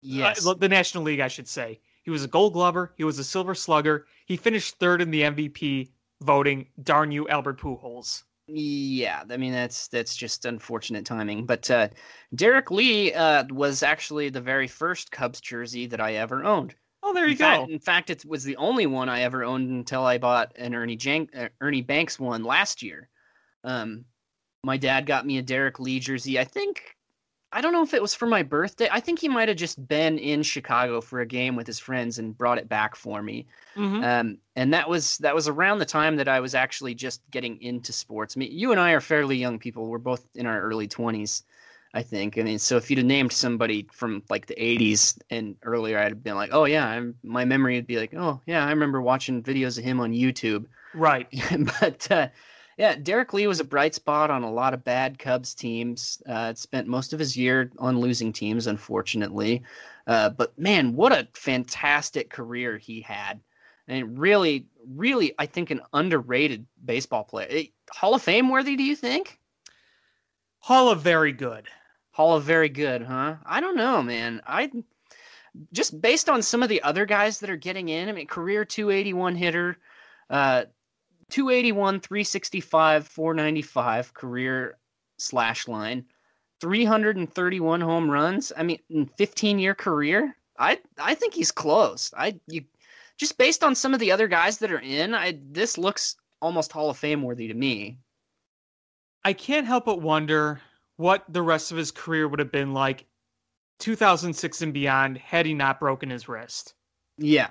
Speaker 2: Yes.
Speaker 1: Uh, the National League, I should say. He was a gold glover. He was a silver slugger. He finished third in the MVP voting. Darn you, Albert Pujols.
Speaker 2: Yeah, I mean that's that's just unfortunate timing. But uh, Derrek Lee uh, was actually the very first Cubs jersey that I ever owned.
Speaker 1: Oh, there you
Speaker 2: in
Speaker 1: go.
Speaker 2: Fact, in fact, it was the only one I ever owned until I bought an Ernie Jan- uh, Ernie Banks one last year. Um, my dad got me a Derrek Lee jersey. I think I don't know if it was for my birthday. I think he might have just been in Chicago for a game with his friends and brought it back for me.
Speaker 1: Mhm.
Speaker 2: Um, and that was that was around the time that I was actually just getting into sports. I mean, you and I are fairly young people. We're both in our early twenties, I think. I mean, so if you'd have named somebody from like the '80s and earlier, I'd have been like, "Oh yeah," I'm, my memory would be like, "Oh yeah, I remember watching videos of him on YouTube."
Speaker 1: Right. [LAUGHS]
Speaker 2: but uh, yeah, Derrek Lee was a bright spot on a lot of bad Cubs teams. Uh, spent most of his year on losing teams, unfortunately. Uh, but man, what a fantastic career he had. And really, really, I think an underrated baseball player. Eh, Hall of Fame worthy, do you think?
Speaker 1: Hall of very good.
Speaker 2: Hall of very good, huh? I don't know, man. I just based on some of the other guys that are getting in. I mean, career 281 hitter, uh, 281, 365, 495 career slash line, 331 home runs. I mean, in 15 year career, I I think he's close. I you just based on some of the other guys that are in, I this looks almost Hall of Fame worthy to me.
Speaker 1: I can't help but wonder what the rest of his career would have been like 2006 and beyond had he not broken his wrist.
Speaker 2: Yeah.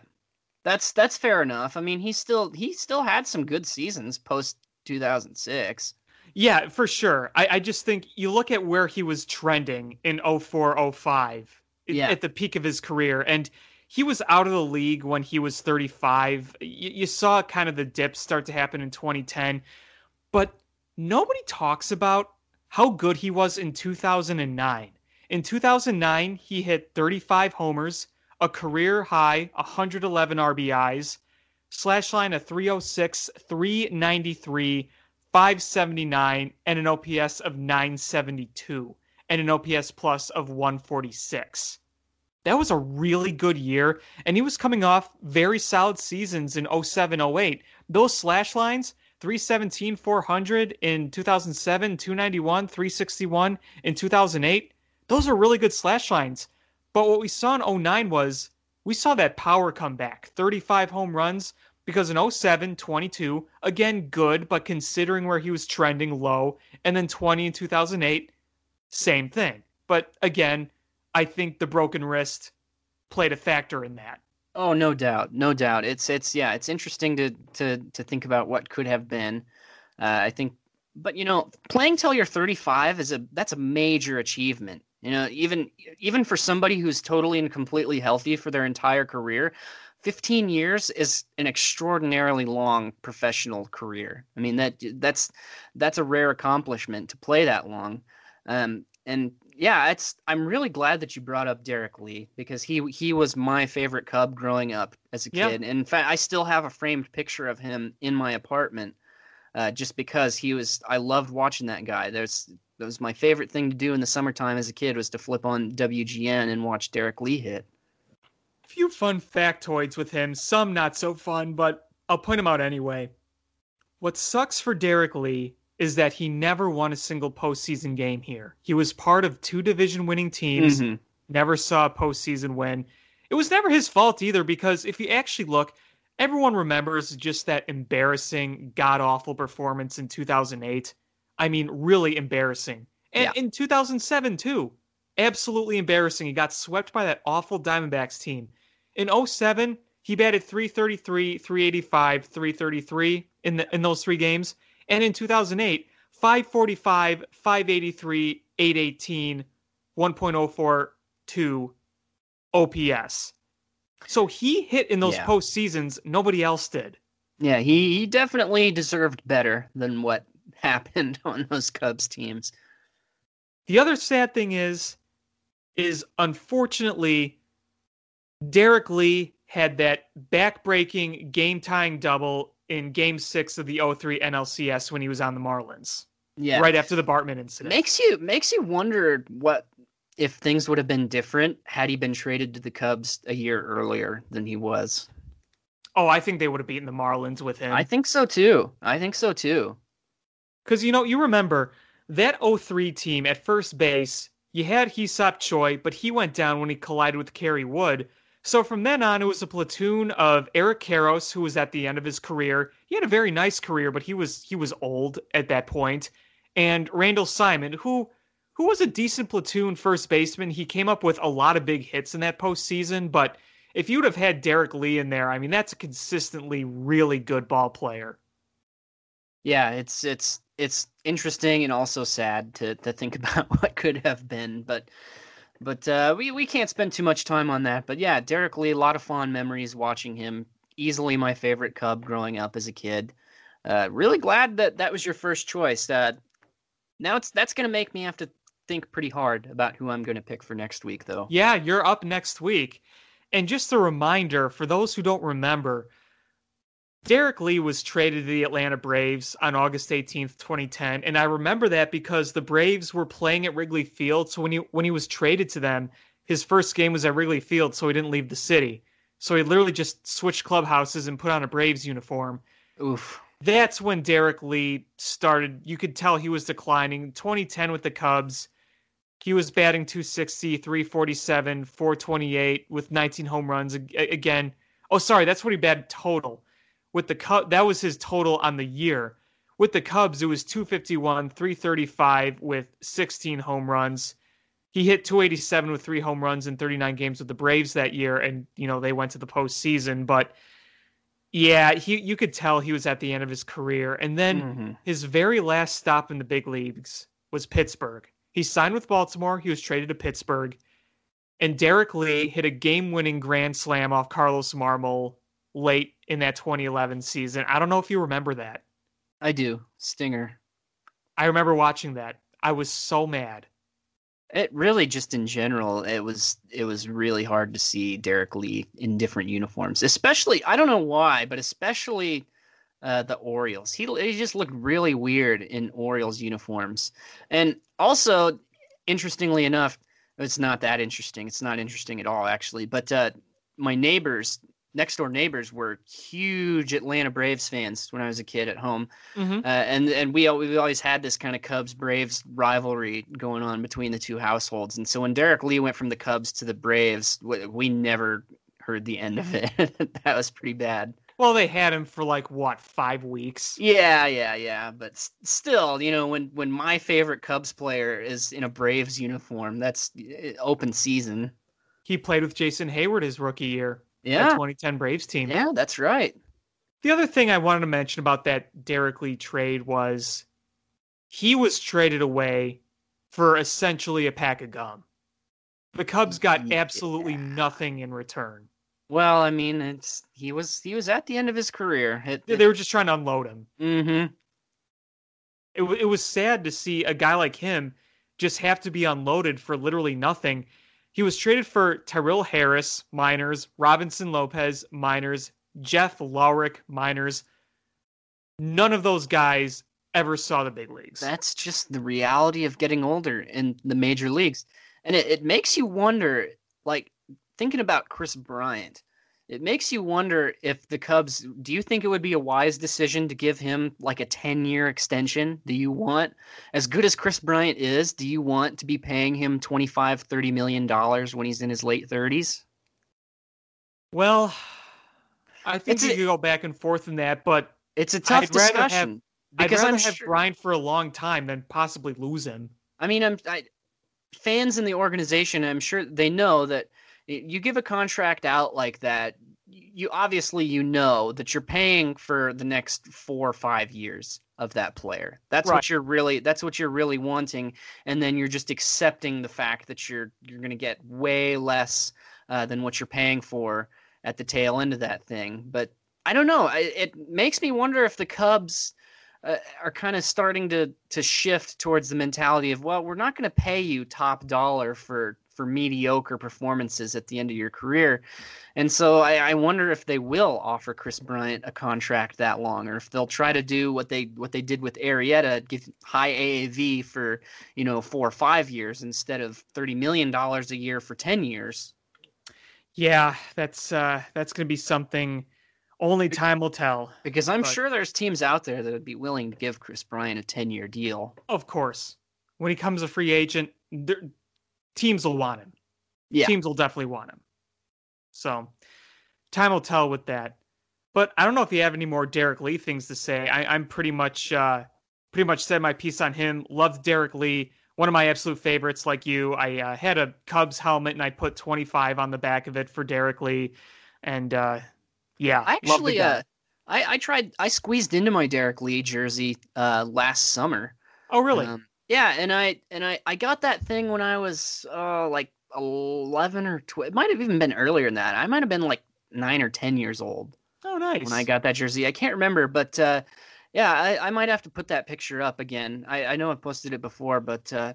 Speaker 2: That's that's fair enough. I mean, he still he still had some good seasons post 2006.
Speaker 1: Yeah, for sure. I, I just think you look at where he was trending in 04, 05
Speaker 2: Yeah.
Speaker 1: at the peak of his career, and he was out of the league when he was 35. You, you saw kind of the dip start to happen in 2010, but nobody talks about how good he was in 2009. In 2009, he hit 35 homers, a career high 111 RBIs, slash line of 306, 393, 579, and an OPS of 972, and an OPS plus of 146. That was a really good year, and he was coming off very solid seasons in 07, 08. Those slash lines, 317, 400 in 2007, 291, 361 in 2008, those are really good slash lines. But what we saw in 09 was we saw that power come back 35 home runs because in 07, 22, again good, but considering where he was trending low, and then 20 in 2008, same thing. But again, I think the broken wrist played a factor in that.
Speaker 2: Oh, no doubt, no doubt. It's it's yeah, it's interesting to to to think about what could have been. Uh, I think, but you know, playing till you're 35 is a that's a major achievement. You know, even even for somebody who's totally and completely healthy for their entire career, 15 years is an extraordinarily long professional career. I mean that that's that's a rare accomplishment to play that long. Um, and yeah, it's I'm really glad that you brought up Derrek Lee because he he was my favorite Cub growing up as a kid. In fact, I still have a framed picture of him in my apartment, uh, just because he was. I loved watching that guy. There's that was my favorite thing to do in the summertime as a kid was to flip on WGN and watch Derrek Lee hit.
Speaker 1: A few fun factoids with him, some not so fun, but I'll point them out anyway. What sucks for Derrek Lee is that he never won a single postseason game here. He was part of two division winning teams,
Speaker 2: Mhm.
Speaker 1: never saw a postseason win. It was never his fault either, because if you actually look, everyone remembers just that embarrassing, god awful performance in 2008. I mean, really embarrassing. And in 2007, too. Absolutely embarrassing. He got swept by that awful Diamondbacks team. In 07, he batted 333, 385, 333 in the in those three games. And in 2008, 545, 583, 818, 1.042 OPS. So he hit in those
Speaker 2: Yeah.
Speaker 1: postseasons. Nobody else did.
Speaker 2: Yeah, he, he definitely deserved better than what [LAUGHS] happened on those Cubs teams.
Speaker 1: The other sad thing is, is unfortunately, Derrek Lee had that back-breaking, game-tying double in Game Six of the 03 NLCS when he was on the Marlins,
Speaker 2: Yeah,
Speaker 1: right after the Bartman incident.
Speaker 2: makes you makes you wonder what if things would have been different had he been traded to the Cubs a year earlier than he was.
Speaker 1: oh, I think they would have beaten the Marlins with him.
Speaker 2: I think so too. I think so too.
Speaker 1: Because you know, you remember that 03 team at first base, you had Hee-seop Choi, but he went down when he collided with Kerry Wood. So from then on, it was a platoon of Eric Karros, who was at the end of his career. He had a very nice career, but he was he was old at that point. And Randall Simon, who who was a decent platoon first baseman. He came up with a lot of big hits in that postseason, but if you'd have had Derrek Lee in there, I mean, that's a consistently really good ball player.
Speaker 2: Yeah, it's it's it's interesting and also sad to to think [LAUGHS] about what could have been, but but uh, we we can't spend too much time on that. But yeah, Derrek Lee, a lot of fond memories watching him. Easily my favorite Cub growing up as a kid. Uh, really glad that that was your first choice. Uh, now it's that's gonna make me have to think pretty hard about who I'm gonna pick for next week, though.
Speaker 1: Yeah, you're up next week. And just a reminder for those who don't remember, Derrek Lee was traded to the Atlanta Braves on August 18th, 2010, and I remember that because the Braves were playing at Wrigley Field, so when he when he was traded to them, his first game was at Wrigley Field, so he didn't leave the city. So he literally just switched clubhouses and put on a Braves uniform.
Speaker 2: Oof.
Speaker 1: That's when Derrek Lee started. You could tell he was declining. 2010 with the Cubs, he was batting 260, 347, 428 with 19 home runs again. Oh, sorry, that's what he batted total. With the Cubs, that was his total on the year. With the Cubs, it was 251, 335 with 16 home runs. He hit 287 with three home runs in 39 games with the Braves that year, and you know they went to the postseason. But yeah, he you could tell he was at the end of his career. And then mm-hmm. his very last stop in the big leagues was Pittsburgh. He signed with Baltimore. He was traded to Pittsburgh. And Derrek Lee hit a game winning grand slam off Carlos Marmol late in that 2011 season. I don't know if you remember that.
Speaker 2: I do. Stinger.
Speaker 1: I remember watching that. I was so mad.
Speaker 2: It really just in general, it was it was really hard to see Derrek Lee in different uniforms, especially I don't know why, but especially uh, the Orioles. He he just looked really weird in Orioles uniforms, and also interestingly enough, it's not that interesting. It's not interesting at all actually. But uh, my neighbors next door neighbors were huge Atlanta Braves fans when I was a kid at home, mm-hmm. uh, and and we we always had this kind of Cubs Braves rivalry going on between the two households. And so when Derrek Lee went from the Cubs to the Braves, we, we never heard the end of it. [LAUGHS] that was pretty bad.
Speaker 1: Well, they had him for like what five weeks.
Speaker 2: Yeah, yeah, yeah. But still, you know, when when my favorite Cubs player is in a Braves uniform, that's open season.
Speaker 1: He played with Jason Heyward his rookie year
Speaker 2: yeah.
Speaker 1: 2010 Braves team.
Speaker 2: Yeah, that's right.
Speaker 1: The other thing I wanted to mention about that Derrek Lee trade was he was traded away for essentially a pack of gum. The Cubs got absolutely yeah. nothing in return.
Speaker 2: Well, I mean, it's he was he was at the end of his career. It,
Speaker 1: they were just trying to unload him.
Speaker 2: Mm-hmm.
Speaker 1: It it was sad to see a guy like him just have to be unloaded for literally nothing. He was traded for Tyrelle Harris, minors, Robinson Lopez, minors, Jeff Lorick, minors. None of those guys ever saw the big leagues.
Speaker 2: That's just the reality of getting older in the major leagues. And it, it makes you wonder, like, thinking about Kris Bryant it makes you wonder if the Cubs do you think it would be a wise decision to give him like a 10 year extension? Do you want as good as Kris Bryant is, do you want to be paying him 25 30 million dollars when he's in his late 30s?
Speaker 1: Well, I think it's you a, could go back and forth in that, but
Speaker 2: it's a tough
Speaker 1: I'd
Speaker 2: discussion
Speaker 1: have, because I'd rather I'm have sure, Bryant for a long time than possibly lose him.
Speaker 2: I mean, I'm I, fans in the organization. I'm sure they know that you give a contract out like that you obviously you know that you're paying for the next four or five years of that player that's right. what you're really that's what you're really wanting and then you're just accepting the fact that you're you're going to get way less uh, than what you're paying for at the tail end of that thing but i don't know it, it makes me wonder if the cubs uh, are kind of starting to to shift towards the mentality of well we're not going to pay you top dollar for for mediocre performances at the end of your career. And so I, I, wonder if they will offer Kris Bryant a contract that long, or if they'll try to do what they what they did with Arrieta, give high AAV for you know four or five years instead of thirty million dollars a year for ten years.
Speaker 1: Yeah, that's uh, that's going to be something only time will tell.
Speaker 2: Because I'm but... sure there's teams out there that would be willing to give Kris Bryant a ten year deal.
Speaker 1: Of course, when he comes a free agent, teams will want him.
Speaker 2: Yeah.
Speaker 1: Teams will definitely want him. So time will tell with that. But I don't know if you have any more Derrek Lee things to say. I, am pretty much uh, pretty much said my piece on him. Loved Derrek Lee, one of my absolute favorites. Like you, I uh, had a Cubs helmet and I put 25 on the back of it for Derrek Lee, and uh, yeah,
Speaker 2: I actually, uh, I, I tried, I squeezed into my Derrek Lee jersey uh, last summer.
Speaker 1: Oh, really?
Speaker 2: Um, yeah, and I and I I got that thing when I was uh, like 11 or 12. It might have even been earlier than that. I might have been like nine or 10 years old.
Speaker 1: Oh, nice.
Speaker 2: When I got that jersey, I can't remember, but uh, yeah, I, I might have to put that picture up again. I, I know I've posted it before, but uh,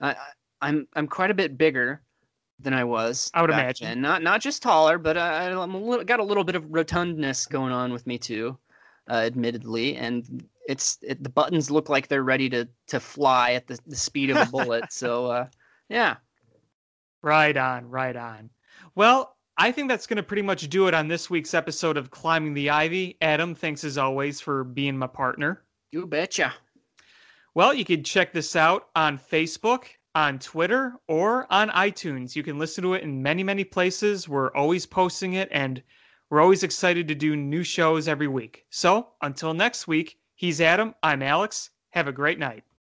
Speaker 2: I, I'm I'm quite a bit bigger than I was.
Speaker 1: I would imagine.
Speaker 2: Then. Not not just taller, but I, I'm a little, got a little bit of rotundness going on with me too, uh, admittedly. And it's it, the buttons look like they're ready to to fly at the, the speed of a [LAUGHS] bullet. so uh, yeah.
Speaker 1: Right on, right on. Well, I think that's going to pretty much do it on this week's episode of Climbing the Ivy. Adam, thanks as always for being my partner.
Speaker 2: You betcha.
Speaker 1: Well, you can check this out on Facebook, on Twitter, or on iTunes. You can listen to it in many, many places. We're always posting it, and we're always excited to do new shows every week. So until next week, he's Adam. I'm Alex. Have a great night.